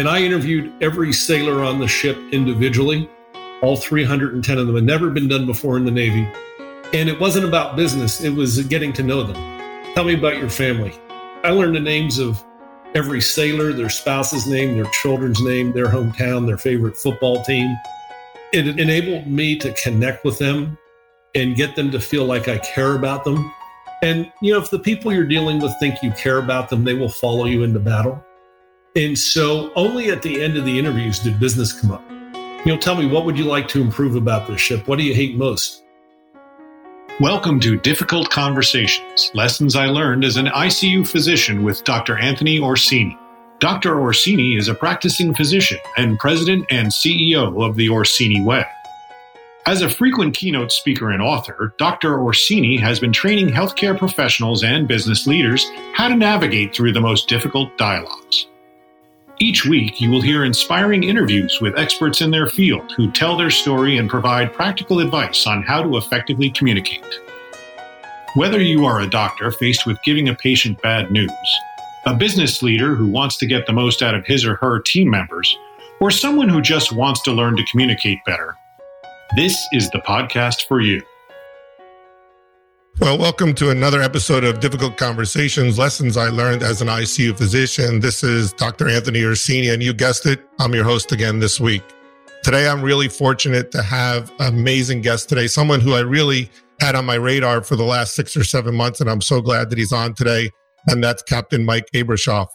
And I interviewed every sailor on the ship individually. All 310 of them had never been done before in the Navy. And it wasn't about business, it was getting to know them. Tell me about your family. I learned the names of every sailor, their spouse's name, their children's name, their hometown, their favorite football team. It enabled me to connect with them and get them to feel like I care about them. And, you know, if the people you're dealing with think you care about them, they will follow you into battle. And so only at the end of the interviews did business come up. You know, tell me, what would you like to improve about this ship? What do you hate most? Welcome to Difficult Conversations Lessons I Learned as an ICU physician with Dr. Anthony Orsini. Dr. Orsini is a practicing physician and president and CEO of the Orsini Way. As a frequent keynote speaker and author, Dr. Orsini has been training healthcare professionals and business leaders how to navigate through the most difficult dialogues. Each week, you will hear inspiring interviews with experts in their field who tell their story and provide practical advice on how to effectively communicate. Whether you are a doctor faced with giving a patient bad news, a business leader who wants to get the most out of his or her team members, or someone who just wants to learn to communicate better, this is the podcast for you. Well, welcome to another episode of Difficult Conversations Lessons I Learned as an ICU Physician. This is Dr. Anthony Orsini, and you guessed it, I'm your host again this week. Today, I'm really fortunate to have an amazing guest today, someone who I really had on my radar for the last six or seven months, and I'm so glad that he's on today, and that's Captain Mike Abrashoff.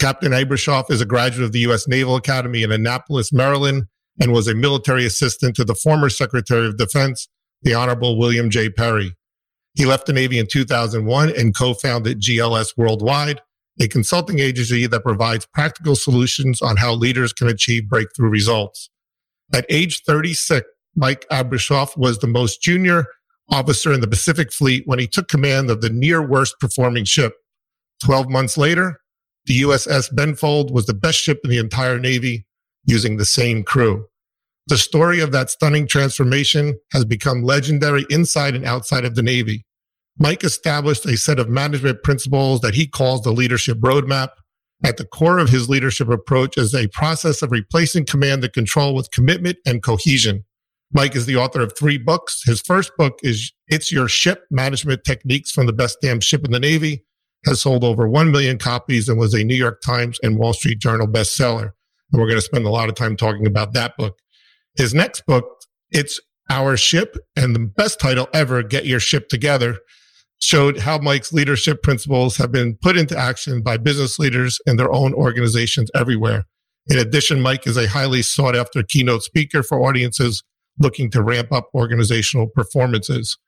Captain Abrashoff is a graduate of the U.S. Naval Academy in Annapolis, Maryland, and was a military assistant to the former Secretary of Defense, the Honorable William J. Perry. He left the Navy in 2001 and co-founded GLS Worldwide, a consulting agency that provides practical solutions on how leaders can achieve breakthrough results. At age 36, Mike Abrashoff was the most junior officer in the Pacific Fleet when he took command of the near worst performing ship. 12 months later, the USS Benfold was the best ship in the entire Navy using the same crew. The story of that stunning transformation has become legendary inside and outside of the Navy. Mike established a set of management principles that he calls the leadership roadmap. At the core of his leadership approach is a process of replacing command and control with commitment and cohesion. Mike is the author of three books. His first book is It's Your Ship Management Techniques from the Best Damn Ship in the Navy, has sold over 1 million copies and was a New York Times and Wall Street Journal bestseller. And we're going to spend a lot of time talking about that book. His next book, It's Our Ship, and the best title ever, Get Your Ship Together, showed how Mike's leadership principles have been put into action by business leaders in their own organizations everywhere. In addition, Mike is a highly sought after keynote speaker for audiences looking to ramp up organizational performances.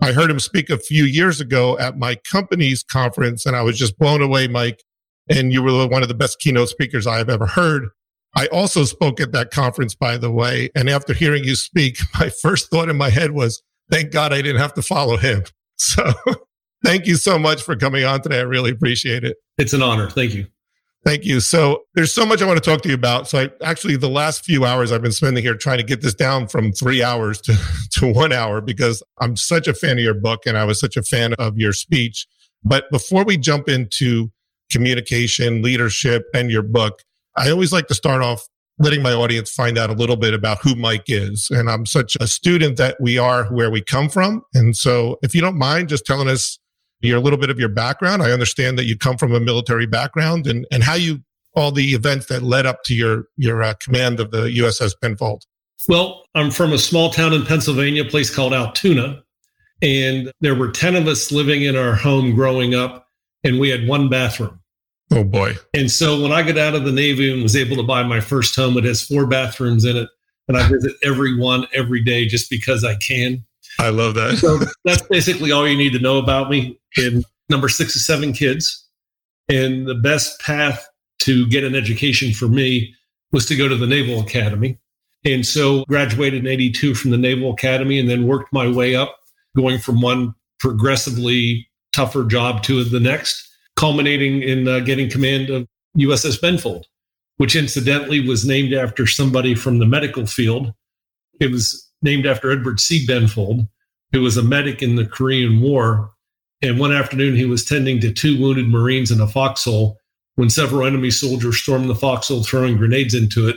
I heard him speak a few years ago at my company's conference, and I was just blown away, Mike. And you were one of the best keynote speakers I have ever heard. I also spoke at that conference, by the way. And after hearing you speak, my first thought in my head was, thank God I didn't have to follow him. So thank you so much for coming on today. I really appreciate it. It's an honor. Thank you. Thank you. So there's so much I want to talk to you about. So I actually, the last few hours I've been spending here trying to get this down from three hours to, to one hour because I'm such a fan of your book and I was such a fan of your speech. But before we jump into communication, leadership, and your book, I always like to start off letting my audience find out a little bit about who Mike is. And I'm such a student that we are where we come from. And so if you don't mind just telling us your little bit of your background, I understand that you come from a military background and, and how you, all the events that led up to your, your uh, command of the USS Benfold. Well, I'm from a small town in Pennsylvania, a place called Altoona. And there were 10 of us living in our home growing up, and we had one bathroom. Oh boy. And so when I got out of the Navy and was able to buy my first home, it has four bathrooms in it. And I visit every one every day just because I can. I love that. so that's basically all you need to know about me. And number six or seven kids. And the best path to get an education for me was to go to the Naval Academy. And so graduated in 82 from the Naval Academy and then worked my way up, going from one progressively tougher job to the next culminating in uh, getting command of USS Benfold, which incidentally was named after somebody from the medical field. It was named after Edward C. Benfold, who was a medic in the Korean War. And one afternoon, he was tending to two wounded Marines in a foxhole when several enemy soldiers stormed the foxhole throwing grenades into it.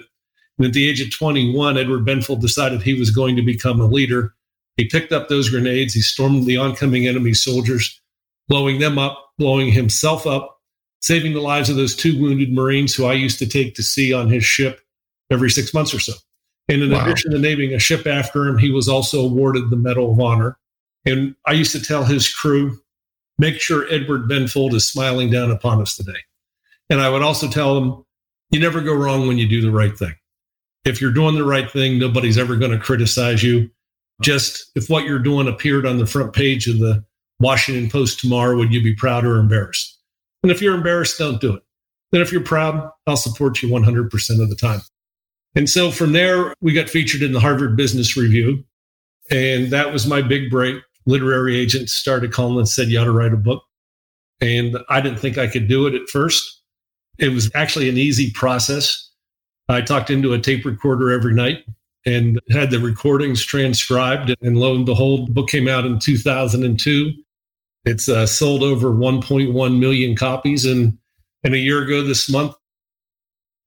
And at the age of 21, Edward Benfold decided he was going to become a leader. He picked up those grenades. He stormed the oncoming enemy soldiers, blowing them up, blowing himself up, saving the lives of those two wounded Marines who I used to take to sea on his ship every six months or so. And in wow. addition to naming a ship after him, he was also awarded the Medal of Honor. And I used to tell his crew, make sure Edward Benfold is smiling down upon us today. And I would also tell them, you never go wrong when you do the right thing. If you're doing the right thing, nobody's ever going to criticize you. Just if what you're doing appeared on the front page of the Washington Post tomorrow, would you be proud or embarrassed? And if you're embarrassed, don't do it. Then if you're proud, I'll support you 100% of the time. And so from there, we got featured in the Harvard Business Review. And that was my big break. Literary agents started calling and said, You ought to write a book. And I didn't think I could do it at first. It was actually an easy process. I talked into a tape recorder every night and had the recordings transcribed. And lo and behold, the book came out in 2002. It's uh, sold over 1.1 million copies. And, and a year ago this month,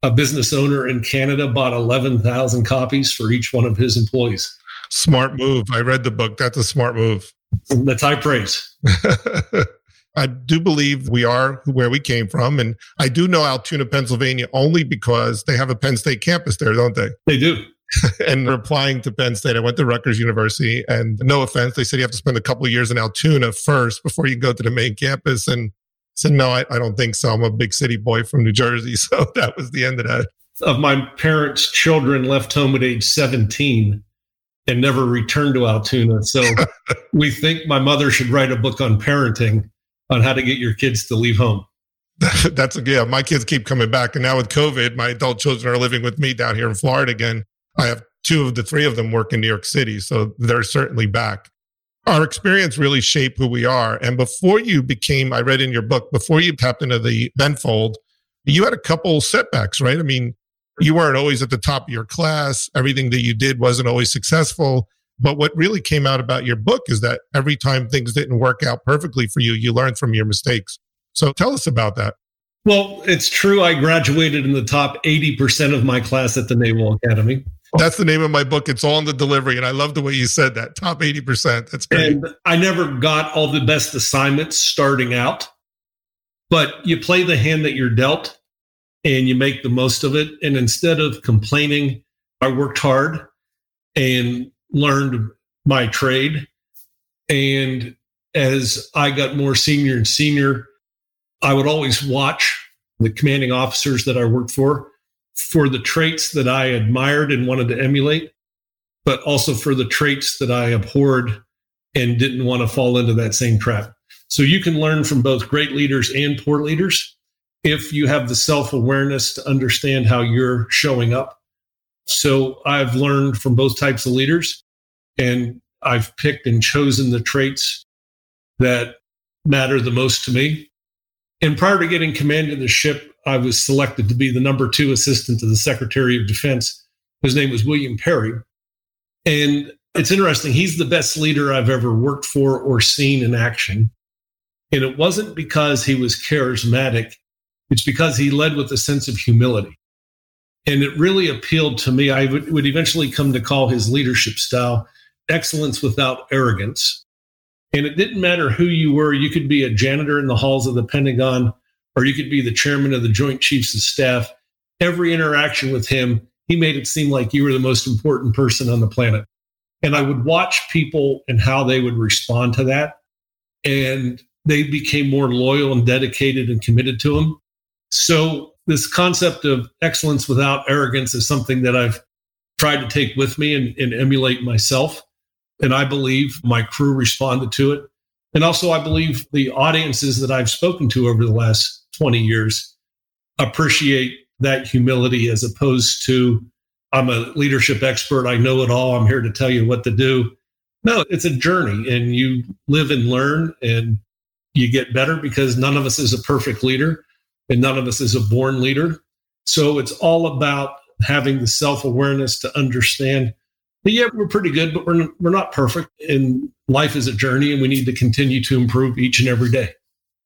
a business owner in Canada bought 11,000 copies for each one of his employees. Smart move. I read the book. That's a smart move. That's high praise. I do believe we are where we came from. And I do know Altoona, Pennsylvania, only because they have a Penn State campus there, don't they? They do. and replying to Penn State, I went to Rutgers University. And no offense, they said you have to spend a couple of years in Altoona first before you go to the main campus. And said, no, I, I don't think so. I'm a big city boy from New Jersey. So that was the end of that. Of my parents' children left home at age 17 and never returned to Altoona. So we think my mother should write a book on parenting on how to get your kids to leave home. That's a, yeah. My kids keep coming back, and now with COVID, my adult children are living with me down here in Florida again. I have two of the three of them work in New York City, so they're certainly back. Our experience really shaped who we are. And before you became, I read in your book, before you tapped into the Benfold, you had a couple setbacks, right? I mean, you weren't always at the top of your class. Everything that you did wasn't always successful. But what really came out about your book is that every time things didn't work out perfectly for you, you learned from your mistakes. So tell us about that. Well, it's true. I graduated in the top 80% of my class at the Naval Academy. That's the name of my book. It's all in the delivery. And I love the way you said that top 80%. That's great. And I never got all the best assignments starting out, but you play the hand that you're dealt and you make the most of it. And instead of complaining, I worked hard and learned my trade. And as I got more senior and senior, I would always watch the commanding officers that I worked for for the traits that I admired and wanted to emulate, but also for the traits that I abhorred and didn't want to fall into that same trap. So you can learn from both great leaders and poor leaders if you have the self awareness to understand how you're showing up. So I've learned from both types of leaders and I've picked and chosen the traits that matter the most to me. And prior to getting command of the ship, I was selected to be the number two assistant to the Secretary of Defense. His name was William Perry. And it's interesting. He's the best leader I've ever worked for or seen in action. And it wasn't because he was charismatic, it's because he led with a sense of humility. And it really appealed to me. I would, would eventually come to call his leadership style excellence without arrogance. And it didn't matter who you were. You could be a janitor in the halls of the Pentagon, or you could be the chairman of the Joint Chiefs of Staff. Every interaction with him, he made it seem like you were the most important person on the planet. And I would watch people and how they would respond to that. And they became more loyal and dedicated and committed to him. So, this concept of excellence without arrogance is something that I've tried to take with me and, and emulate myself. And I believe my crew responded to it. And also, I believe the audiences that I've spoken to over the last 20 years appreciate that humility as opposed to, I'm a leadership expert. I know it all. I'm here to tell you what to do. No, it's a journey and you live and learn and you get better because none of us is a perfect leader and none of us is a born leader. So it's all about having the self awareness to understand but yeah, we're pretty good, but we're, we're not perfect. And life is a journey and we need to continue to improve each and every day.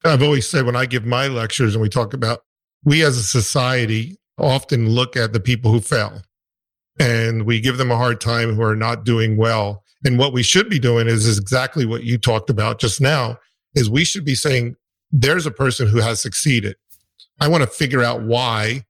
I've always said when I give my lectures and we talk about we as a society often look at the people who fail and we give them a hard time who are not doing well. And what we should be doing is, is exactly what you talked about just now is we should be saying, there's a person who has succeeded. I want to figure out why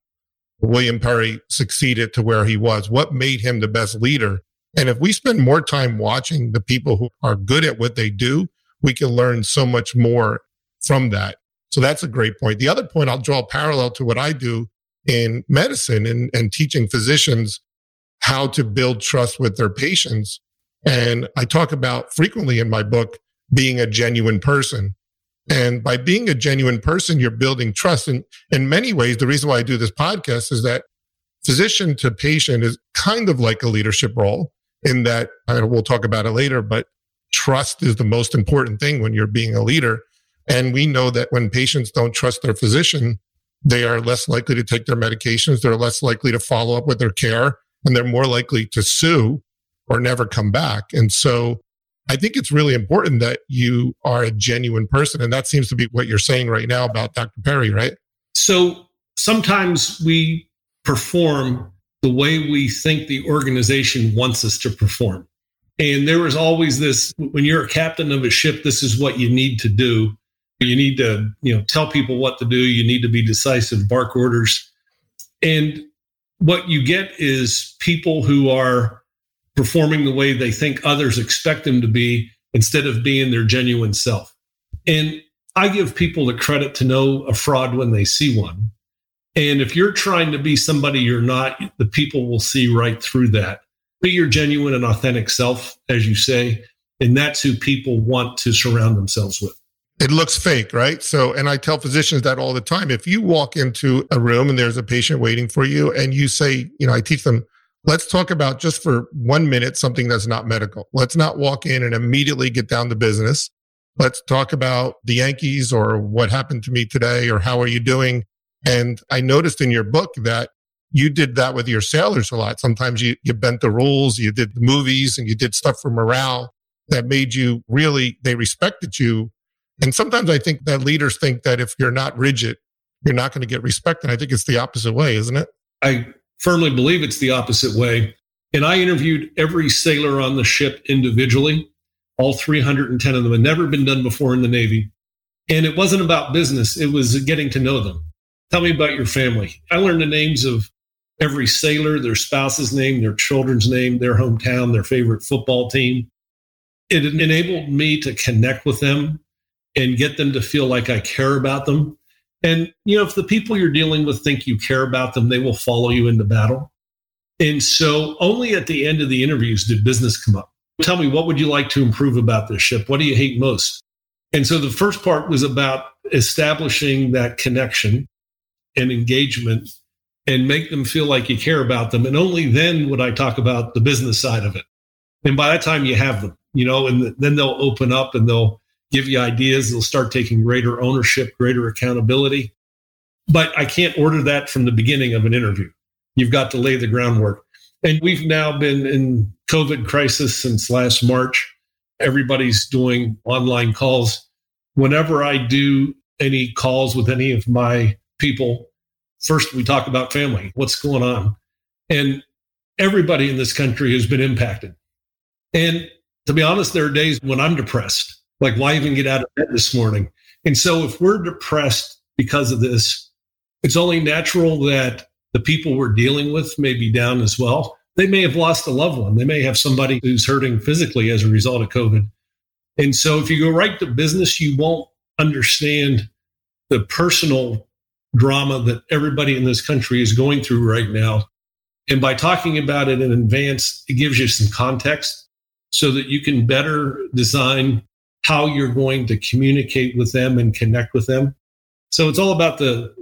William Perry succeeded to where he was. What made him the best leader? And if we spend more time watching the people who are good at what they do, we can learn so much more from that. So that's a great point. The other point I'll draw parallel to what I do in medicine and, and teaching physicians how to build trust with their patients. And I talk about frequently in my book being a genuine person. And by being a genuine person, you're building trust. And in many ways, the reason why I do this podcast is that physician to patient is kind of like a leadership role in that we'll talk about it later, but trust is the most important thing when you're being a leader. And we know that when patients don't trust their physician, they are less likely to take their medications. They're less likely to follow up with their care and they're more likely to sue or never come back. And so I think it's really important that you are a genuine person. And that seems to be what you're saying right now about Dr. Perry, right? So sometimes we perform the way we think the organization wants us to perform. And there is always this when you're a captain of a ship, this is what you need to do. You need to, you know, tell people what to do. You need to be decisive, bark orders. And what you get is people who are performing the way they think others expect them to be instead of being their genuine self. And I give people the credit to know a fraud when they see one. And if you're trying to be somebody you're not, the people will see right through that. Be your genuine and authentic self, as you say. And that's who people want to surround themselves with. It looks fake, right? So, and I tell physicians that all the time. If you walk into a room and there's a patient waiting for you and you say, you know, I teach them, let's talk about just for one minute something that's not medical. Let's not walk in and immediately get down to business. Let's talk about the Yankees or what happened to me today or how are you doing? And I noticed in your book that you did that with your sailors a lot. Sometimes you, you bent the rules, you did the movies and you did stuff for morale that made you really, they respected you. And sometimes I think that leaders think that if you're not rigid, you're not going to get respect. And I think it's the opposite way, isn't it? I firmly believe it's the opposite way. And I interviewed every sailor on the ship individually. All 310 of them had never been done before in the Navy. And it wasn't about business, it was getting to know them. Tell me about your family. I learned the names of every sailor, their spouse's name, their children's name, their hometown, their favorite football team. It enabled me to connect with them and get them to feel like I care about them and, you know, if the people you're dealing with think you care about them, they will follow you into battle. And so only at the end of the interviews did business come up. Tell me, what would you like to improve about this ship? What do you hate most? And so the first part was about establishing that connection and engagement and make them feel like you care about them. And only then would I talk about the business side of it. And by that time, you have them, you know, and then they'll open up and they'll give you ideas. They'll start taking greater ownership, greater accountability. But I can't order that from the beginning of an interview. You've got to lay the groundwork. And we've now been in COVID crisis since last March. Everybody's doing online calls. Whenever I do any calls with any of my people, first we talk about family, what's going on. And everybody in this country has been impacted. And to be honest, there are days when I'm depressed like, why even get out of bed this morning? And so, if we're depressed because of this, it's only natural that the people we're dealing with may be down as well. They may have lost a loved one. They may have somebody who's hurting physically as a result of COVID. And so, if you go right to business, you won't understand the personal drama that everybody in this country is going through right now. And by talking about it in advance, it gives you some context so that you can better design how you're going to communicate with them and connect with them. So it's all about the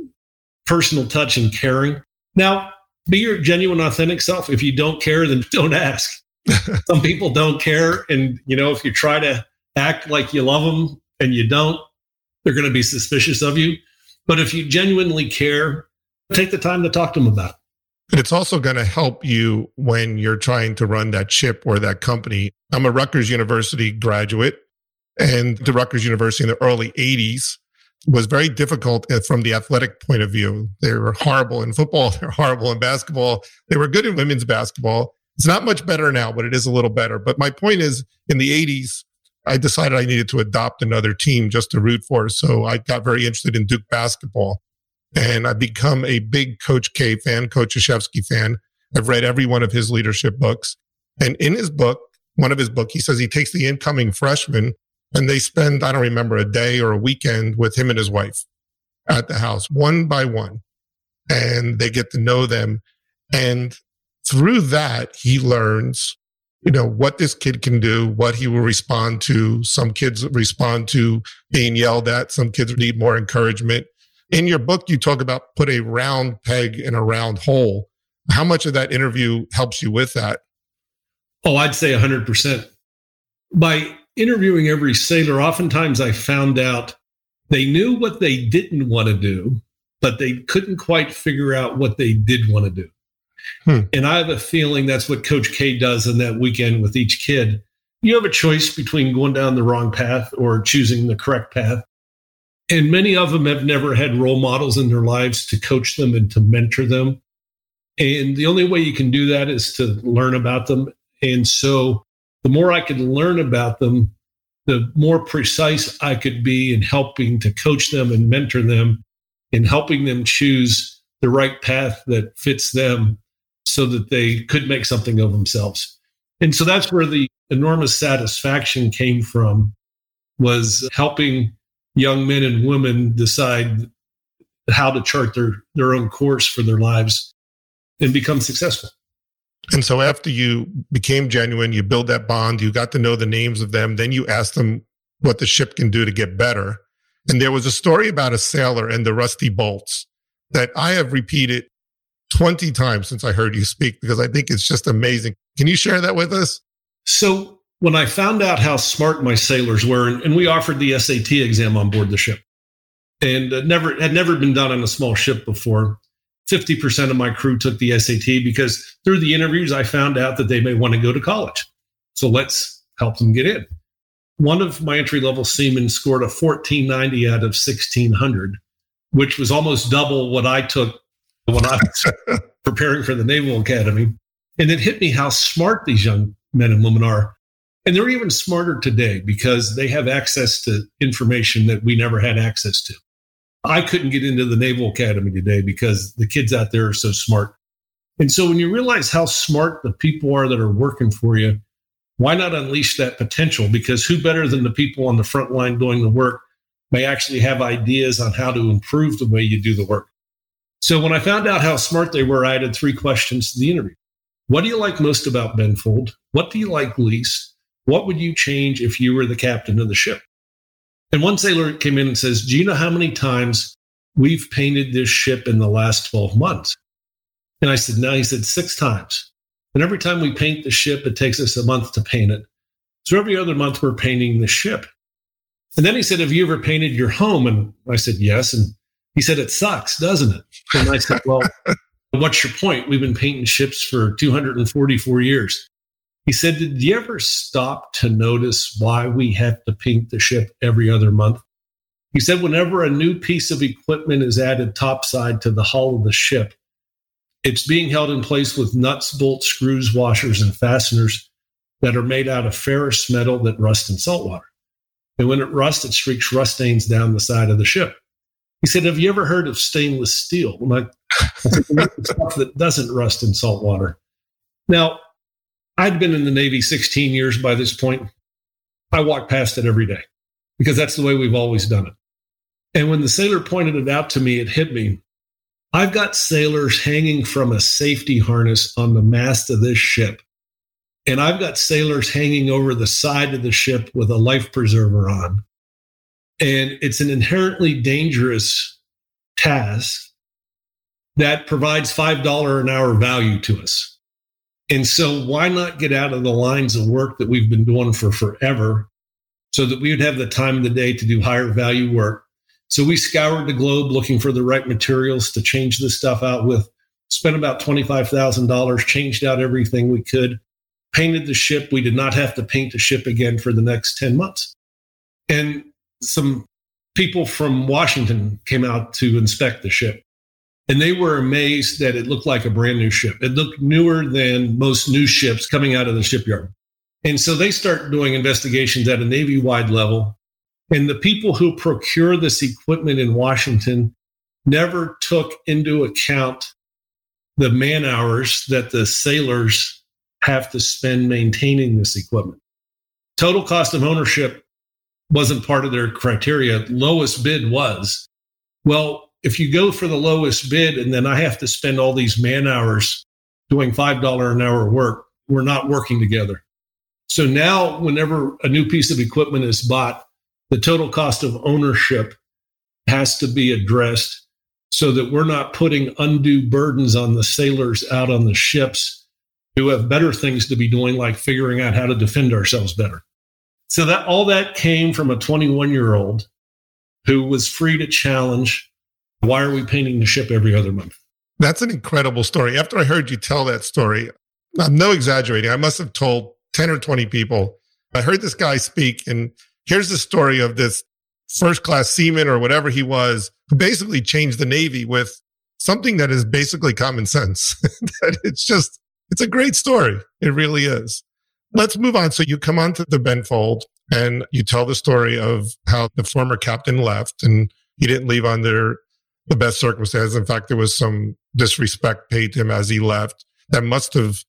personal touch and caring. Now, be your genuine, authentic self. If you don't care, then don't ask. Some people don't care. And, you know, if you try to act like you love them and you don't, they're going to be suspicious of you. But if you genuinely care, take the time to talk to them about it. And it's also going to help you when you're trying to run that ship or that company. I'm a Rutgers University graduate and to Rutgers University in the early 80s. was very difficult uh, from the athletic point of view. They were horrible in football. They're horrible in basketball. They were good in women's basketball. It's not much better now, but it is a little better. But my point is, in the 80s, I decided I needed to adopt another team just to root for. So I got very interested in Duke basketball. And I've become a big Coach K fan, Coach Krzyzewski fan. I've read every one of his leadership books. And in his book, one of his book, he says he takes the incoming freshman and they spend, I don't remember, a day or a weekend with him and his wife at the house, one by one. And they get to know them. And through that, he learns, you know, what this kid can do, what he will respond to. Some kids respond to being yelled at. Some kids need more encouragement. In your book, you talk about put a round peg in a round hole. How much of that interview helps you with that? Oh, I'd say 100%. By interviewing every sailor, oftentimes I found out they knew what they didn't want to do, but they couldn't quite figure out what they did want to do. Hmm. And I have a feeling that's what Coach K does in that weekend with each kid. You have a choice between going down the wrong path or choosing the correct path. And many of them have never had role models in their lives to coach them and to mentor them. And the only way you can do that is to learn about them. And so the more I could learn about them, the more precise I could be in helping to coach them and mentor them in helping them choose the right path that fits them so that they could make something of themselves. And so that's where the enormous satisfaction came from was helping young men and women decide how to chart their, their own course for their lives and become successful. And so after you became genuine, you build that bond, you got to know the names of them, then you ask them what the ship can do to get better. And there was a story about a sailor and the rusty bolts that I have repeated 20 times since I heard you speak because I think it's just amazing. Can you share that with us? So, when I found out how smart my sailors were, and, we offered the SAT exam on board the ship, and uh, never had never been done on a small ship before. 50% of my crew took the SAT because through the interviews, I found out that they may want to go to college. So let's help them get in. One of my entry level seamen scored a 1490 out of 1600, which was almost double what I took when I was preparing for the Naval Academy. And it hit me how smart these young men and women are. And they're even smarter today because they have access to information that we never had access to. I couldn't get into the Naval Academy today because the kids out there are so smart. And so when you realize how smart the people are that are working for you, why not unleash that potential? Because who better than the people on the front line doing the work may actually have ideas on how to improve the way you do the work. So when I found out how smart they were, I added three questions to the interview. What do you like most about Benfold? What do you like least? What would you change if you were the captain of the ship? And one sailor came in and says, Do you know how many times we've painted this ship in the last 12 months? And I said, No. He said, Six times. And every time we paint the ship, it takes us a month to paint it. So every other month, we're painting the ship. And then he said, Have you ever painted your home? And I said, Yes. And he said, It sucks, doesn't it? And I said, Well, what's your point? We've been painting ships for 244 years. He said, Did you ever stop to notice why we have to paint the ship every other month? He said, Whenever a new piece of equipment is added topside to the hull of the ship, it's being held in place with nuts, bolts, screws, washers, and fasteners that are made out of ferrous metal that rust in salt water. And when it rusts, it streaks rust stains down the side of the ship. He said, Have you ever heard of stainless steel? Like, stuff that doesn't rust in salt water. Now, I'd been in the Navy 16 years by this point. I walk past it every day because that's the way we've always done it. And when the sailor pointed it out to me, it hit me. I've got sailors hanging from a safety harness on the mast of this ship. And I've got sailors hanging over the side of the ship with a life preserver on. And it's an inherently dangerous task that provides $5 an hour value to us. And so, why not get out of the lines of work that we've been doing for forever so that we would have the time of the day to do higher value work? So, we scoured the globe looking for the right materials to change this stuff out with, spent about $25,000, changed out everything we could, painted the ship. We did not have to paint the ship again for the next 10 months. And some people from Washington came out to inspect the ship. And they were amazed that it looked like a brand new ship. It looked newer than most new ships coming out of the shipyard. And so they start doing investigations at a Navy wide level. And the people who procure this equipment in Washington never took into account the man hours that the sailors have to spend maintaining this equipment. Total cost of ownership wasn't part of their criteria. Lowest bid was. Well, if you go for the lowest bid and then I have to spend all these man hours doing $5 an hour work, we're not working together. So now, whenever a new piece of equipment is bought, the total cost of ownership has to be addressed so that we're not putting undue burdens on the sailors out on the ships who have better things to be doing, like figuring out how to defend ourselves better. So that all that came from a 21 year old who was free to challenge. Why are we painting the ship every other month? That's an incredible story. After I heard you tell that story, I'm no exaggerating. I must have told 10 or 20 people. I heard this guy speak, and here's the story of this first class seaman or whatever he was, who basically changed the Navy with something that is basically common sense. that it's just, it's a great story. It really is. Let's move on. So you come onto the Benfold and you tell the story of how the former captain left and he didn't leave under the best circumstances. In fact, there was some disrespect paid to him as he left that must have,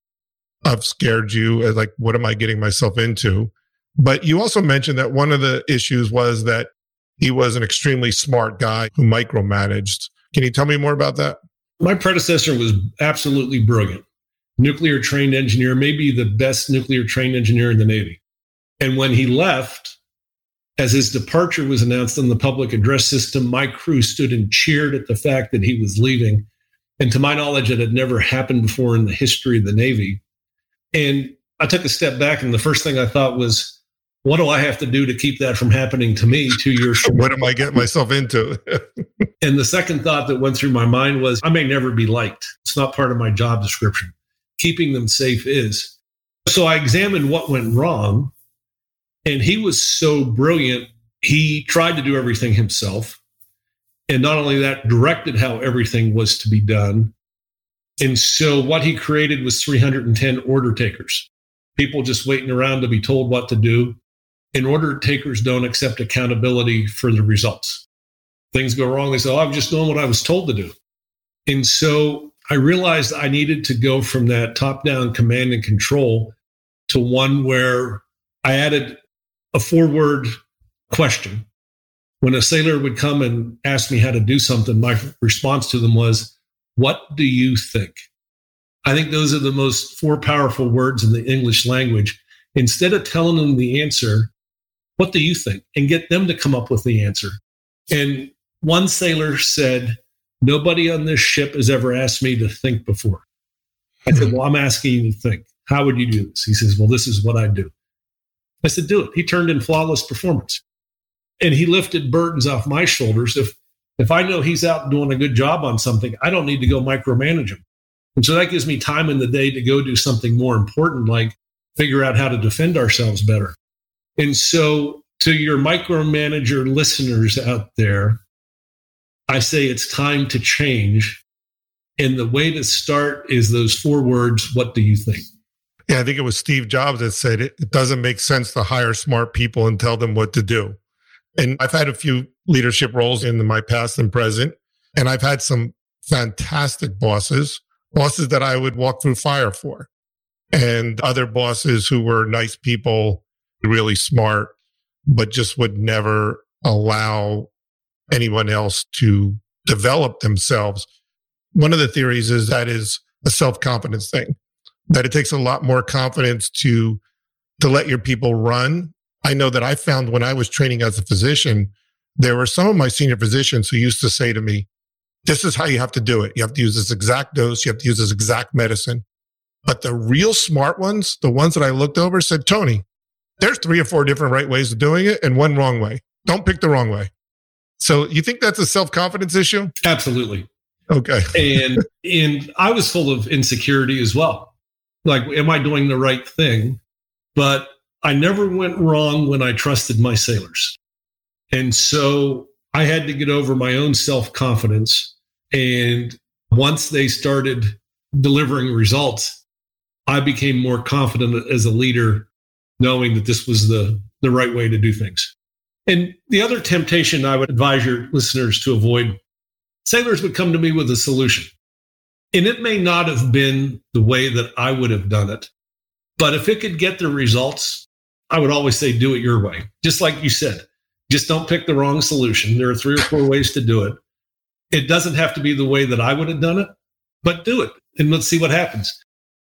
have scared you as like, what am I getting myself into? But you also mentioned that one of the issues was that he was an extremely smart guy who micromanaged. Can you tell me more about that? My predecessor was absolutely brilliant nuclear trained engineer, maybe the best nuclear trained engineer in the Navy. And when he left, as his departure was announced on the public address system, my crew stood and cheered at the fact that he was leaving. And to my knowledge, it had never happened before in the history of the Navy. And I took a step back, and the first thing I thought was, what do I have to do to keep that from happening to me two years from What am I getting myself into? and the second thought that went through my mind was, I may never be liked. It's not part of my job description keeping them safe is. So I examined what went wrong. And he was so brilliant, he tried to do everything himself. And not only that, directed how everything was to be done. And so what he created was 310 order takers, people just waiting around to be told what to do. And order takers don't accept accountability for the results. Things go wrong. They say, Oh, I'm just doing what I was told to do. And so I realized I needed to go from that top down command and control to one where I added a forward question. When a sailor would come and ask me how to do something, my response to them was, What do you think? I think those are the most four powerful words in the English language. Instead of telling them the answer, what do you think? And get them to come up with the answer. And one sailor said, Nobody on this ship has ever asked me to think before. I said, Well, I'm asking you to think. How would you do this? He says, Well, this is what I do. I said, Do it. He turned in flawless performance. And he lifted burdens off my shoulders. If if I know he's out doing a good job on something, I don't need to go micromanage him. And so that gives me time in the day to go do something more important, like figure out how to defend ourselves better. And so to your micromanager listeners out there, I say it's time to change. And the way to start is those four words What do you think? Yeah, I think it was Steve Jobs that said it, it doesn't make sense to hire smart people and tell them what to do. And I've had a few leadership roles in my past and present, and I've had some fantastic bosses, bosses that I would walk through fire for, and other bosses who were nice people, really smart, but just would never allow anyone else to develop themselves. One of the theories is that is a self confidence thing, that it takes a lot more confidence to, to let your people run. I know that I found when I was training as a physician, there were some of my senior physicians who used to say to me, this is how you have to do it. You have to use this exact dose. You have to use this exact medicine. But the real smart ones, the ones that I looked over said, Tony, there's three or four different right ways of doing it and one wrong way. Don't pick the wrong way. So you think that's a self confidence issue? Absolutely. Okay. and and I was full of insecurity as well. Like, am I doing the right thing? But I never went wrong when I trusted my sailors. And so I had to get over my own self confidence. And once they started delivering results, I became more confident as a leader, knowing that this was the, the right way to do things. And the other temptation I would advise your listeners to avoid sailors would come to me with a solution. And it may not have been the way that I would have done it, but if it could get the results, I would always say, do it your way. Just like you said, just don't pick the wrong solution. There are three or four ways to do it. It doesn't have to be the way that I would have done it, but do it and let's see what happens.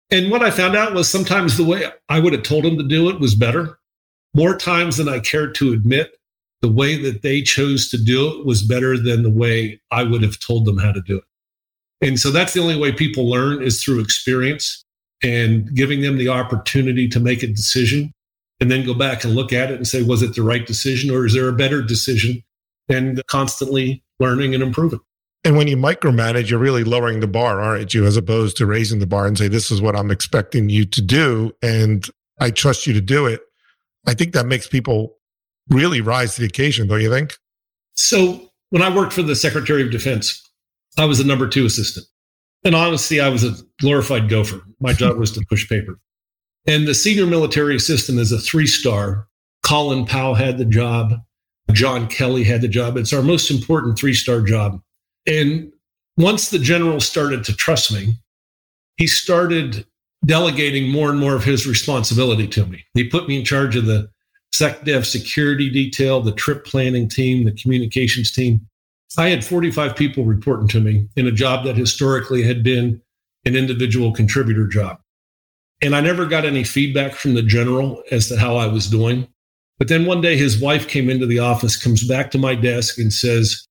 And what I found out was sometimes the way I would have told them to do it was better. More times than I cared to admit, the way that they chose to do it was better than the way I would have told them how to do it. And so that's the only way people learn is through experience and giving them the opportunity to make a decision and then go back and look at it and say, was it the right decision or is there a better decision? And constantly learning and improving. And when you micromanage, you're really lowering the bar, aren't you? As opposed to raising the bar and say, this is what I'm expecting you to do. And I trust you to do it. I think that makes people really rise to the occasion, don't you think? So when I worked for the Secretary of Defense, I was a number two assistant. And honestly, I was a glorified gopher. My job was to push paper. And the senior military assistant is a three star. Colin Powell had the job. John Kelly had the job. It's our most important three star job. And once the general started to trust me, he started delegating more and more of his responsibility to me. He put me in charge of the SecDef security detail, the trip planning team, the communications team. I had 45 people reporting to me in a job that historically had been an individual contributor job. And I never got any feedback from the general as to how I was doing. But then one day his wife came into the office, comes back to my desk and says,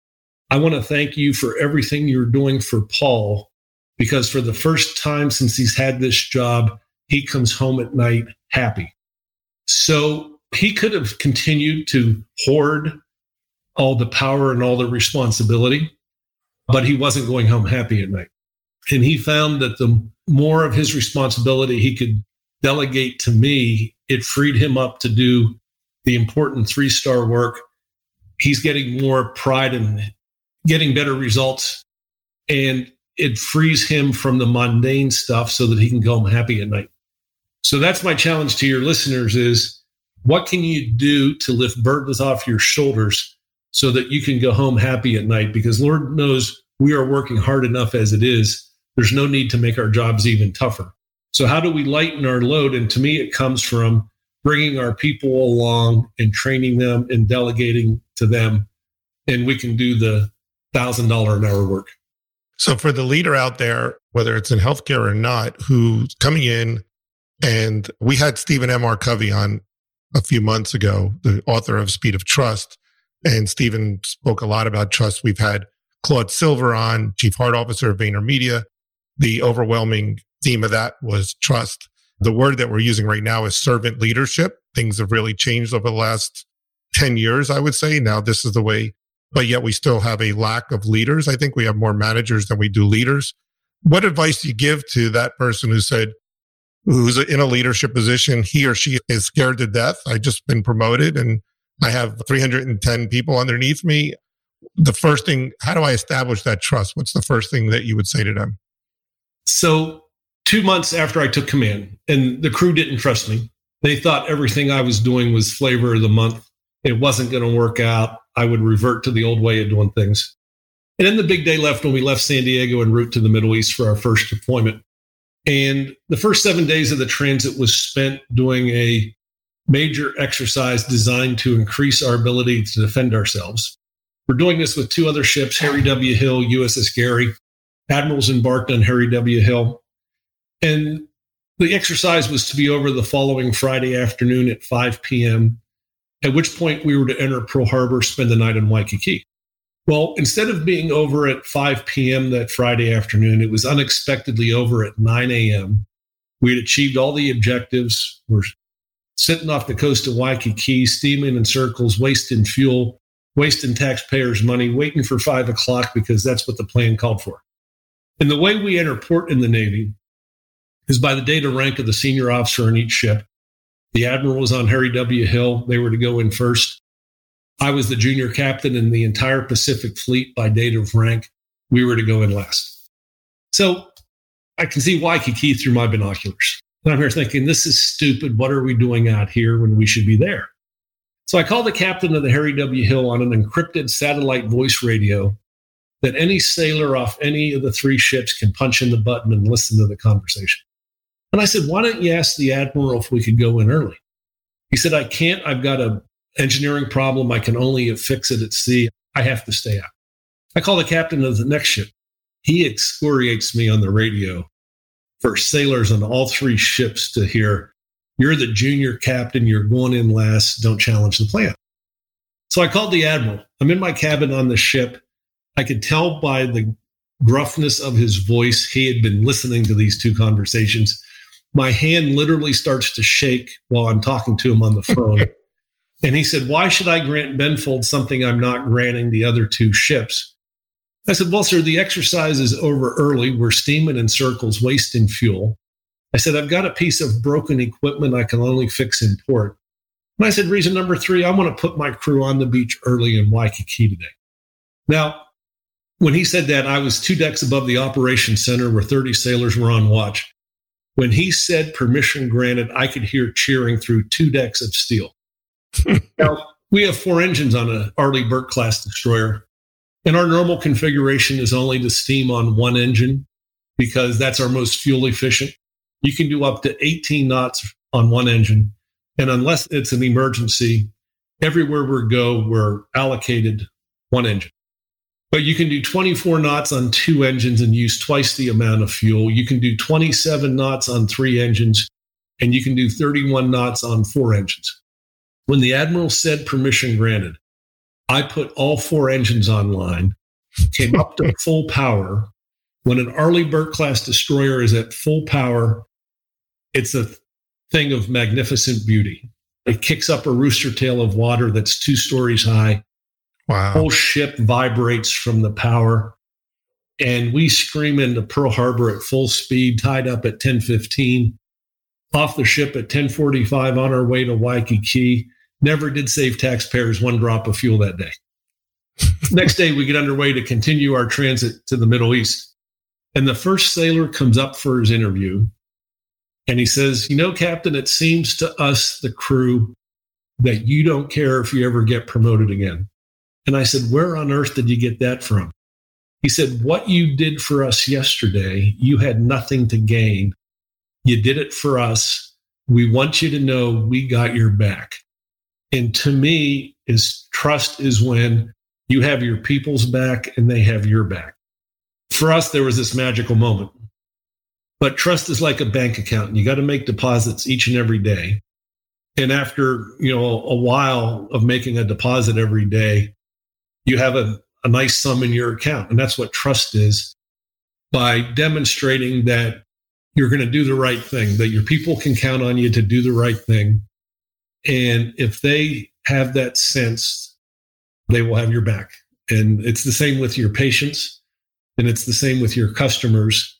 I want to thank you for everything you're doing for Paul, because for the first time since he's had this job, he comes home at night happy. So he could have continued to hoard all the power and all the responsibility, but he wasn't going home happy at night. And he found that the more of his responsibility he could delegate to me, it freed him up to do the important three star work. He's getting more pride and getting better results. And it frees him from the mundane stuff so that he can go home happy at night. So that's my challenge to your listeners is what can you do to lift burdens off your shoulders so that you can go home happy at night? Because Lord knows we are working hard enough as it is there's no need to make our jobs even tougher. So, how do we lighten our load? And to me, it comes from bringing our people along and training them and delegating to them. And we can do the thousand dollar an hour work. So, for the leader out there, whether it's in healthcare or not, who's coming in, and we had Stephen M. R. Covey on a few months ago, the author of Speed of Trust. And Stephen spoke a lot about trust. We've had Claude Silver on, Chief Heart Officer of VaynerMedia the overwhelming theme of that was trust. The word that we're using right now is servant leadership. Things have really changed over the last 10 years, I would say. Now this is the way, but yet we still have a lack of leaders. I think we have more managers than we do leaders. What advice do you give to that person who said, who's in a leadership position, he or she is scared to death. I just been promoted and I have 310 people underneath me. The first thing, how do I establish that trust? What's the first thing that you would say to them? So, two months after I took command, and the crew didn't trust me, they thought everything I was doing was flavor of the month. It wasn't going to work out. I would revert to the old way of doing things. And then the big day left when we left San Diego en route to the Middle East for our first deployment. And the first seven days of the transit was spent doing a major exercise designed to increase our ability to defend ourselves. We're doing this with two other ships, Harry W. Hill, USS Gary, admirals embarked on Harry W. Hill. And the exercise was to be over the following Friday afternoon at 5 p.m., at which point we were to enter Pearl Harbor, spend the night in Waikiki. Well, instead of being over at 5 p.m. that Friday afternoon, it was unexpectedly over at 9 a.m. We had achieved all the objectives. We're sitting off the coast of Waikiki, steaming in circles, wasting fuel, wasting taxpayers' money, waiting for five o'clock because that's what the plan called for. And the way we enter port in the Navy is by the data rank of the senior officer in each ship. The admiral was on Harry W. Hill. They were to go in first. I was the junior captain in the entire Pacific Fleet by date of rank. We were to go in last. So I can see Waikiki through my binoculars. And I'm here thinking, this is stupid. What are we doing out here when we should be there? So I called the captain of the Harry W. Hill on an encrypted satellite voice radio that any sailor off any of the three ships can punch in the button and listen to the conversation. And I said, why don't you ask the admiral if we could go in early? He said, I can't. I've got a engineering problem. I can only fix it at sea. I have to stay out. I call the captain of the next ship. He excoriates me on the radio for sailors on all three ships to hear, you're the junior captain. You're going in last. Don't challenge the plan. So I called the admiral. I'm in my cabin on the ship. I could tell by the gruffness of his voice, he had been listening to these two conversations. My hand literally starts to shake while I'm talking to him on the phone. and he said, Why should I grant Benfold something I'm not granting the other two ships? I said, Well, sir, the exercise is over early. We're steaming in circles, wasting fuel. I said, I've got a piece of broken equipment I can only fix in port. And I said, Reason number three, I want to put my crew on the beach early in Waikiki today. Now, when he said that, I was two decks above the operations center where 30 sailors were on watch. When he said permission granted, I could hear cheering through two decks of steel. now, we have four engines on a Arleigh Burke class destroyer, and our normal configuration is only to steam on one engine because that's our most fuel efficient. You can do up to 18 knots on one engine. And unless it's an emergency, everywhere we go, we're allocated one engine. But you can do 24 knots on two engines and use twice the amount of fuel. You can do 27 knots on three engines, and you can do 31 knots on four engines. When the Admiral said permission granted, I put all four engines online, came up to full power. When an Arleigh Burke class destroyer is at full power, it's a thing of magnificent beauty. It kicks up a rooster tail of water that's two stories high Wow. Whole ship vibrates from the power. And we scream into Pearl Harbor at full speed, tied up at 1015, off the ship at 1045 on our way to Waikiki. Never did save taxpayers one drop of fuel that day. Next day, we get underway to continue our transit to the Middle East. And the first sailor comes up for his interview. And he says, You know, Captain, it seems to us, the crew, that you don't care if you ever get promoted again. And I said, Where on earth did you get that from? He said, What you did for us yesterday, you had nothing to gain. You did it for us. We want you to know we got your back. And to me, is trust is when you have your people's back and they have your back. For us, there was this magical moment. But trust is like a bank account. And you got to make deposits each and every day. And after, you know, a while of making a deposit every day, you have a, a nice sum in your account. And that's what trust is by demonstrating that you're going to do the right thing, that your people can count on you to do the right thing. And if they have that sense, they will have your back. And it's the same with your patients and it's the same with your customers,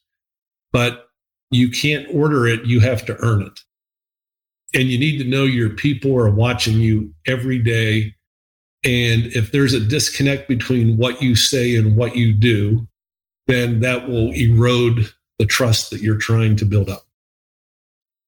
but you can't order it. You have to earn it. And you need to know your people are watching you every day and if there's a disconnect between what you say and what you do, then that will erode the trust that you're trying to build up.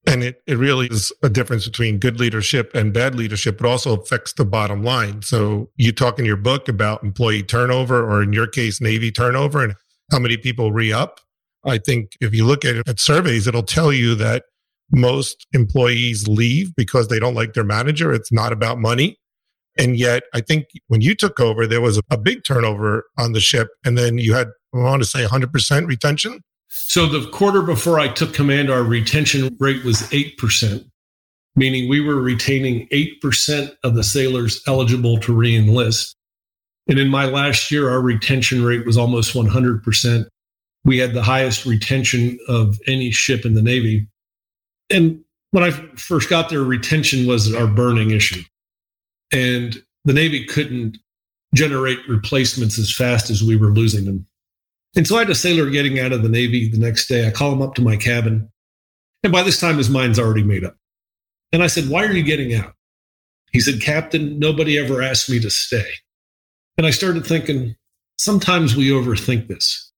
And it, it really is a difference between good leadership and bad leadership. but also affects the bottom line. So you talk in your book about employee turnover, or in your case, Navy turnover, and how many people re up. I think if you look at, at surveys, it'll tell you that most employees leave because they don't like their manager. It's not about money. And yet, I think when you took over, there was a big turnover on the ship. And then you had, I want to say 100% retention. So the quarter before I took command, our retention rate was 8%, meaning we were retaining 8% of the sailors eligible to reenlist. And in my last year, our retention rate was almost 100%. We had the highest retention of any ship in the Navy. And when I first got there, retention was our burning issue and the Navy couldn't generate replacements as fast as we were losing them. And so I had a sailor getting out of the Navy the next day. I call him up to my cabin. And by this time, his mind's already made up. And I said, Why are you getting out? He said, Captain, nobody ever asked me to stay. And I started thinking, sometimes we overthink this.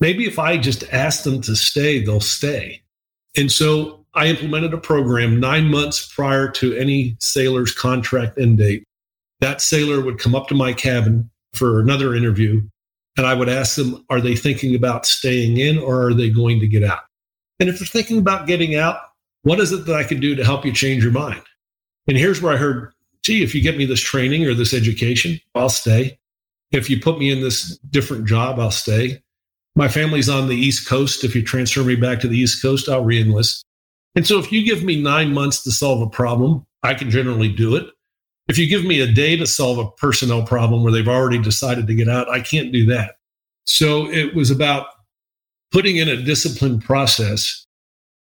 Maybe if I just ask them to stay, they'll stay. And so I implemented a program nine months prior to any sailor's contract end date. That sailor would come up to my cabin for another interview, and I would ask them, Are they thinking about staying in or are they going to get out? And if they're thinking about getting out, what is it that I can do to help you change your mind? And here's where I heard, gee, if you get me this training or this education, I'll stay. If you put me in this different job, I'll stay. My family's on the East Coast. If you transfer me back to the East Coast, I'll reenlist. And so if you give me nine months to solve a problem, I can generally do it. If you give me a day to solve a personnel problem where they've already decided to get out, I can't do that. So it was about putting in a disciplined process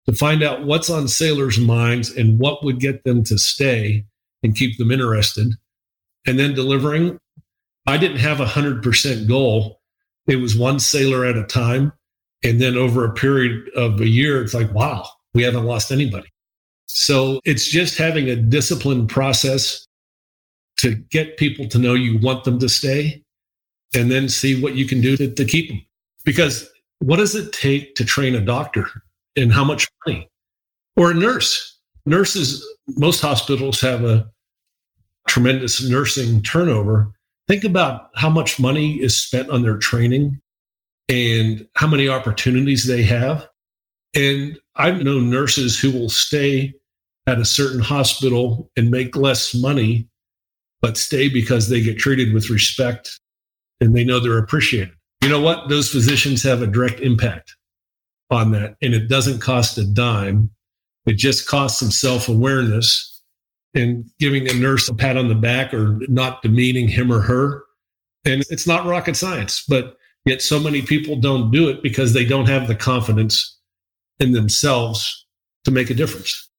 to find out what's on sailors' minds and what would get them to stay and keep them interested, and then delivering. I didn't have a 100% goal. It was one sailor at a time. And then over a period of a year, it's like, wow, we haven't lost anybody. So it's just having a disciplined process to get people to know you want them to stay and then see what you can do to, to keep them. Because what does it take to train a doctor and how much money? Or a nurse? Nurses, most hospitals have a tremendous nursing turnover. Think about how much money is spent on their training and how many opportunities they have. And I've known nurses who will stay at a certain hospital and make less money, but stay because they get treated with respect and they know they're appreciated. You know what? Those physicians have a direct impact on that. And it doesn't cost a dime. It just costs some self awareness and giving a nurse a pat on the back or not demeaning him or her. And it's not rocket science, but yet so many people don't do it because they don't have the confidence in themselves to make a difference.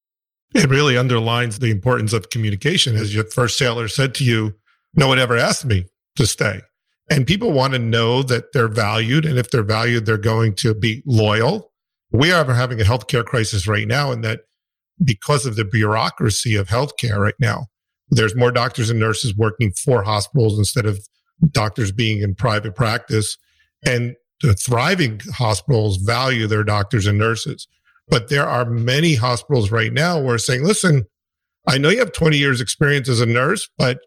It really underlines the importance of communication. As your first sailor said to you, no one ever asked me to stay. And people want to know that they're valued. And if they're valued, they're going to be loyal. We are having a healthcare crisis right now, and that because of the bureaucracy of healthcare right now, there's more doctors and nurses working for hospitals instead of doctors being in private practice. And the thriving hospitals value their doctors and nurses. But there are many hospitals right now where saying, listen, I know you have 20 years experience as a nurse, but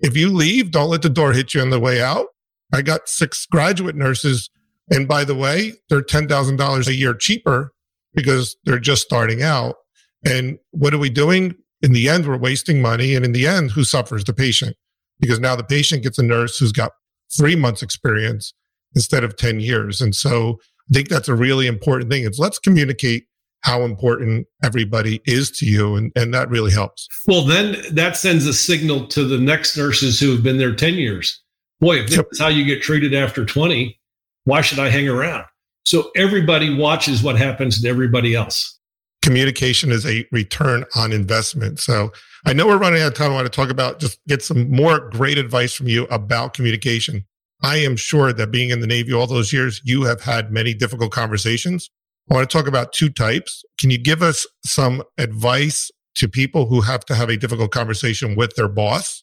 if you leave, don't let the door hit you on the way out. I got six graduate nurses. And by the way, they're $10,000 a year cheaper because they're just starting out. And what are we doing? In the end, we're wasting money. And in the end, who suffers? The patient. Because now the patient gets a nurse who's got three months experience instead of 10 years. And so I think that's a really important thing is let's communicate how important everybody is to you. And, and that really helps. Well, then that sends a signal to the next nurses who have been there 10 years. Boy, if this is how you get treated after 20, why should I hang around? So everybody watches what happens to everybody else. Communication is a return on investment. So I know we're running out of time. I want to talk about just get some more great advice from you about communication. I am sure that being in the Navy all those years, you have had many difficult conversations. I want to talk about two types. Can you give us some advice to people who have to have a difficult conversation with their boss?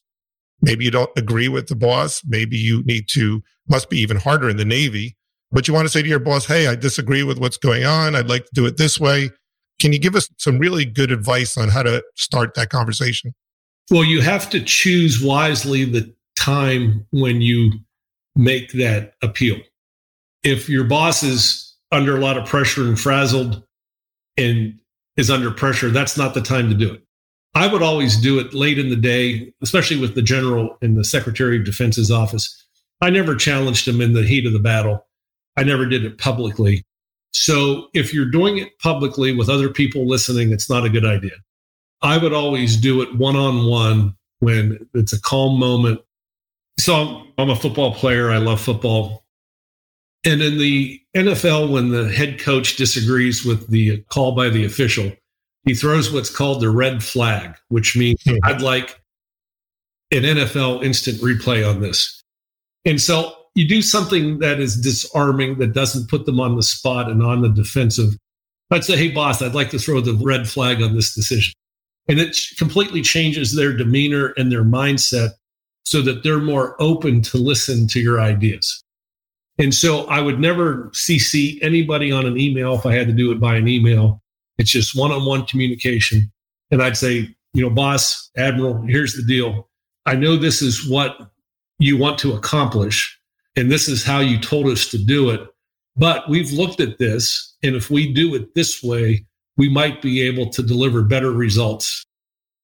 Maybe you don't agree with the boss. Maybe you need to, must be even harder in the Navy, but you want to say to your boss, Hey, I disagree with what's going on. I'd like to do it this way. Can you give us some really good advice on how to start that conversation? Well, you have to choose wisely the time when you make that appeal. If your boss is under a lot of pressure and frazzled and is under pressure, that's not the time to do it. I would always do it late in the day, especially with the general in the Secretary of Defense's office. I never challenged him in the heat of the battle. I never did it publicly. So if you're doing it publicly with other people listening, it's not a good idea. I would always do it one on one when it's a calm moment so I'm a football player. I love football. And in the NFL, when the head coach disagrees with the call by the official, he throws what's called the red flag, which means mm-hmm. I'd like an NFL instant replay on this. And so you do something that is disarming, that doesn't put them on the spot and on the defensive. I'd say, hey, boss, I'd like to throw the red flag on this decision. And it completely changes their demeanor and their mindset so that they're more open to listen to your ideas. And so I would never CC anybody on an email if I had to do it by an email. It's just one on one communication. And I'd say, you know, boss, admiral, here's the deal. I know this is what you want to accomplish, and this is how you told us to do it. But we've looked at this, and if we do it this way, we might be able to deliver better results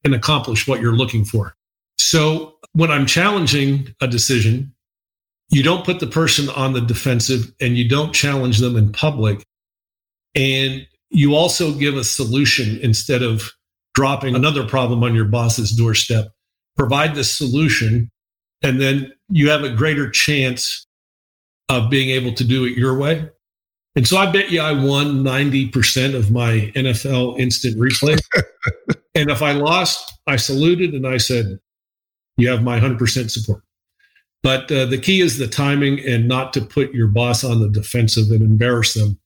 and accomplish what you're looking for. So when I'm challenging a decision, you don't put the person on the defensive and you don't challenge them in public. And you also give a solution instead of dropping another problem on your boss's doorstep. Provide the solution, and then you have a greater chance of being able to do it your way. And so I bet you I won 90% of my NFL instant replay. and if I lost, I saluted and I said, You have my 100% support. But uh, the key is the timing and not to put your boss on the defensive and embarrass them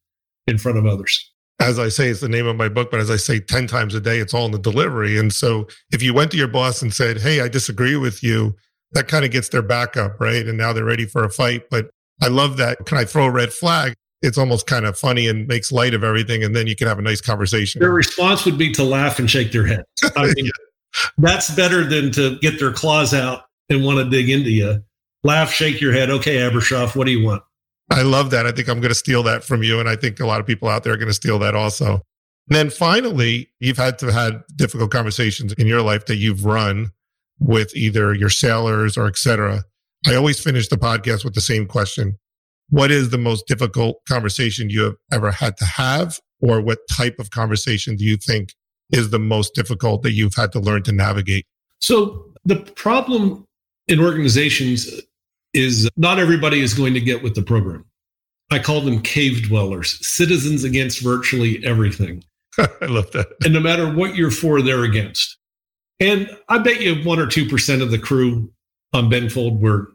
in front of others. As I say, it's the name of my book, but as I say 10 times a day, it's all in the delivery. And so if you went to your boss and said, Hey, I disagree with you, that kind of gets their back up, right? And now they're ready for a fight. But I love that. Can I throw a red flag? It's almost kind of funny and makes light of everything. And then you can have a nice conversation. Their response would be to laugh and shake their head. I mean, yeah. That's better than to get their claws out and want to dig into you laugh, shake your head. Okay, Abrashoff, what do you want? I love that. I think I'm going to steal that from you. And I think a lot of people out there are going to steal that also. And then finally, you've had to have had difficult conversations in your life that you've run with either your sailors or etc. I always finish the podcast with the same question. What is the most difficult conversation you have ever had to have? Or what type of conversation do you think is the most difficult that you've had to learn to navigate? So the problem in organizations is not everybody is going to get with the program. I call them cave dwellers, citizens against virtually everything. I love that. And no matter what you're for, they're against. And I bet you one or 2% of the crew on Benfold were,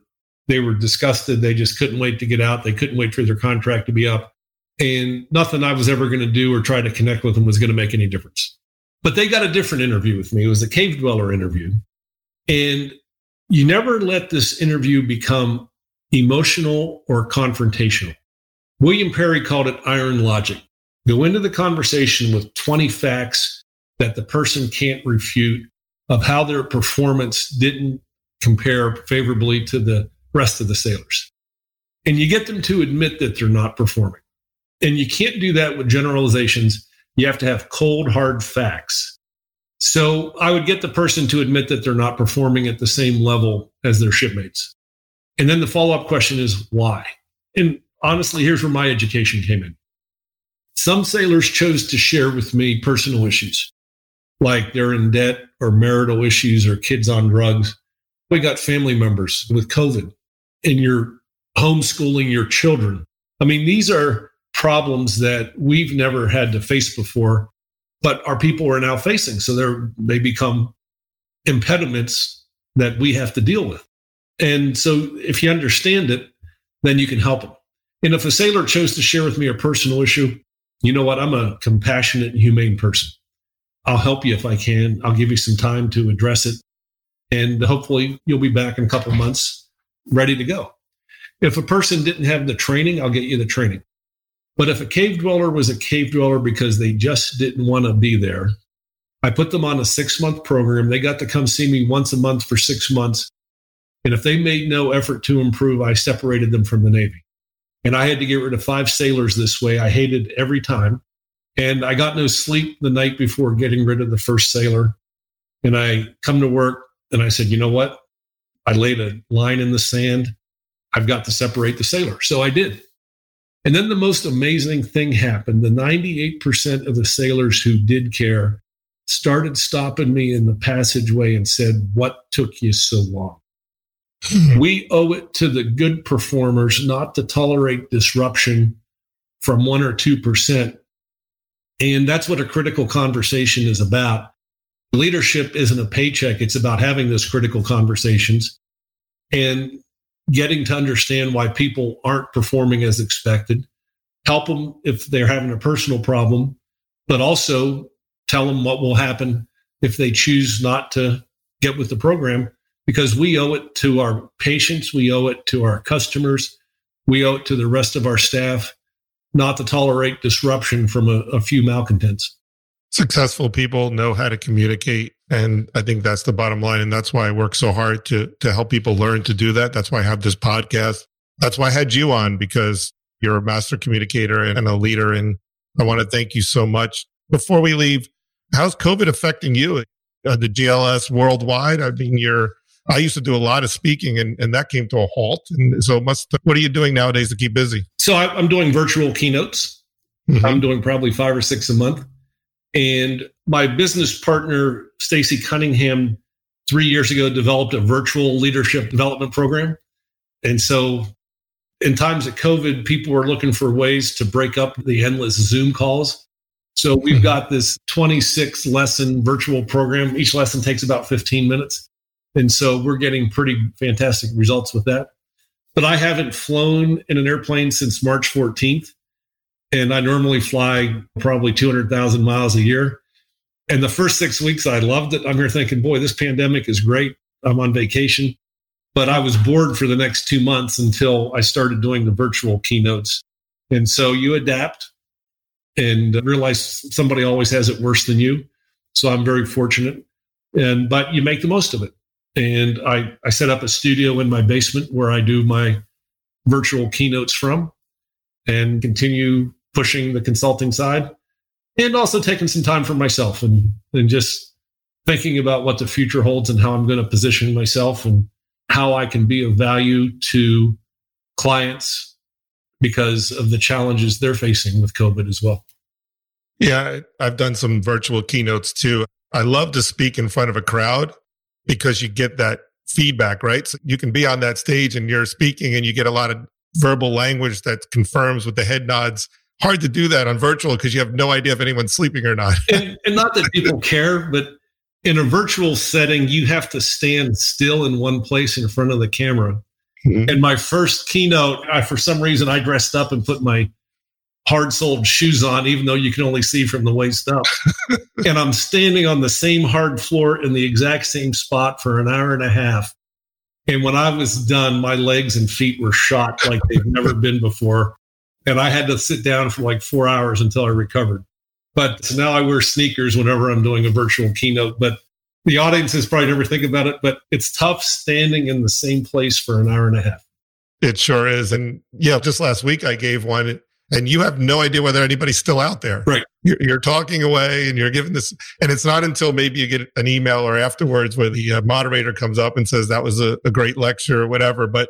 they were disgusted. They just couldn't wait to get out. They couldn't wait for their contract to be up. And nothing I was ever going to do or try to connect with them was going to make any difference. But they got a different interview with me. It was a cave dweller interview. And you never let this interview become emotional or confrontational. William Perry called it iron logic. Go into the conversation with 20 facts that the person can't refute of how their performance didn't compare favorably to the rest of the sailors. And you get them to admit that they're not performing. And you can't do that with generalizations. You have to have cold, hard facts. So I would get the person to admit that they're not performing at the same level as their shipmates. And then the follow up question is why? And honestly, here's where my education came in. Some sailors chose to share with me personal issues, like they're in debt or marital issues or kids on drugs. We got family members with COVID and you're homeschooling your children. I mean, these are problems that we've never had to face before but our people are now facing. So they're, they become impediments that we have to deal with. And so if you understand it, then you can help them. And if a sailor chose to share with me a personal issue, you know what? I'm a compassionate and humane person. I'll help you if I can. I'll give you some time to address it. And hopefully you'll be back in a couple months ready to go. If a person didn't have the training, I'll get you the training. But if a cave dweller was a cave dweller because they just didn't want to be there, I put them on a six month program. They got to come see me once a month for six months. And if they made no effort to improve, I separated them from the Navy. And I had to get rid of five sailors this way. I hated every time. And I got no sleep the night before getting rid of the first sailor. And I come to work and I said, you know what? I laid a line in the sand. I've got to separate the sailor. So I did. And then the most amazing thing happened. The 98% of the sailors who did care started stopping me in the passageway and said, What took you so long? Hmm. we owe it to the good performers not to tolerate disruption from 1 or 2%. And that's what a critical conversation is about. Leadership isn't a paycheck, it's about having those critical conversations. And getting to understand why people aren't performing as expected, help them if they're having a personal problem, but also tell them what will happen if they choose not to get with the program because we owe it to our patients, we owe it to our customers, we owe it to the rest of our staff not to tolerate disruption from a, a few malcontents. Successful people know how to communicate. And I think that's the bottom line. And that's why I work so hard to, to help people learn to do that. That's why I have this podcast. That's why I had you on because you're a master communicator and a leader. And I want to thank you so much. Before we leave, how's COVID affecting you? Uh, the GLS worldwide? I mean, you're, I used to do a lot of speaking and, and that came to a halt. And so must, what are you doing nowadays to keep busy? So I, am doing virtual keynotes. Mm-hmm. I'm doing probably five or six a month. And my business partner, Stacy Cunningham, three years ago developed a virtual leadership development program. And so in times of COVID, people were looking for ways to break up the endless Zoom calls. So we've mm-hmm. got this 26 lesson virtual program. Each lesson takes about 15 minutes. And so we're getting pretty fantastic results with that. But I haven't flown in an airplane since March 14th. And I normally fly probably 200,000 miles a year. And the first six weeks, I loved it. I'm here thinking, boy, this pandemic is great. I'm on vacation. But I was bored for the next two months until I started doing the virtual keynotes. And so you adapt and realize somebody always has it worse than you. So I'm very fortunate. And but you make the most of it. And I, I set up a studio in my basement where I do my virtual keynotes from and continue pushing the consulting side and also taking some time for myself and, and just thinking about what the future holds and how I'm going to position myself and how I can be of value to clients because of the challenges they're facing with COVID as well. Yeah, I've done some virtual keynotes too. I love to speak in front of a crowd because you get that feedback, right? So you can be on that stage and you're speaking and you get a lot of verbal language that confirms with the head nods. Hard to do that on virtual because you have no idea if anyone's sleeping or not. and, and not that people care, but in a virtual setting, you have to stand still in one place in front of the camera. Mm-hmm. And my first keynote, I, for some reason, I dressed up and put my hard soled shoes on, even though you can only see from the waist up. and I'm standing on the same hard floor in the exact same spot for an hour and a half. And when I was done, my legs and feet were shot like they've never been before. And I had to sit down for like four hours until I recovered. But so now I wear sneakers whenever I'm doing a virtual keynote. But the audiences probably never think about it, but it's tough standing in the same place for an hour and a half. It sure is. And yeah, just last week I gave one and you have no idea whether anybody's still out there. Right. You're, you're, talking away and you're giving this, and it's not until maybe you get an email or afterwards where the uh, moderator comes up and says that was a, a great lecture or whatever. But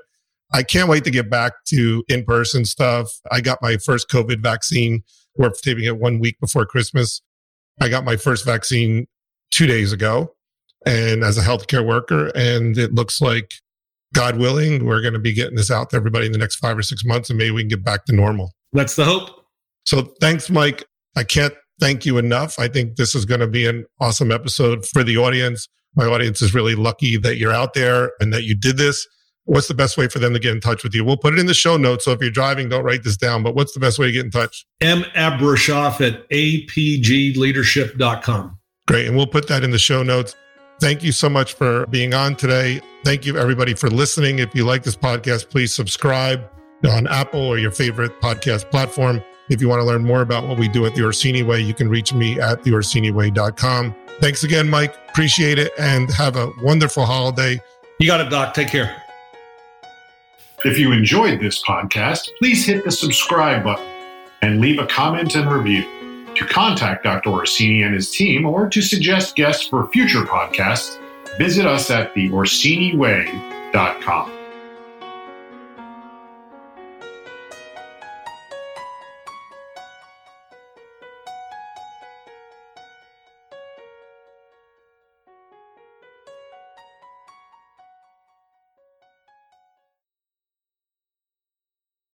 I can't wait to get back to in person stuff. I got my first COVID vaccine we're taping it one week before Christmas. I got my first vaccine two days ago and as a healthcare worker. And it looks like, God willing, we're going to be getting this out to everybody in the next five or six months and maybe we can get back to normal. That's the hope. So thanks, Mike. I can't thank you enough. I think this is going to be an awesome episode for the audience. My audience is really lucky that you're out there and that you did this what's the best way for them to get in touch with you? We'll put it in the show notes. So if you're driving, don't write this down, but what's the best way to get in touch? M. Abrashoff at apgleadership.com. Great. And we'll put that in the show notes. Thank you so much for being on today. Thank you, everybody, for listening. If you like this podcast, please subscribe on Apple or your favorite podcast platform. If you want to learn more about what we do at the Orsini Way, you can reach me at theorsiniway.com. Thanks again, Mike. Appreciate it and have a wonderful holiday. You got it, Doc. Take care. If you enjoyed this podcast, please hit the subscribe button and leave a comment and review. To contact Dr. Orsini and his team or to suggest guests for future podcasts, visit us at theorsiniway.com.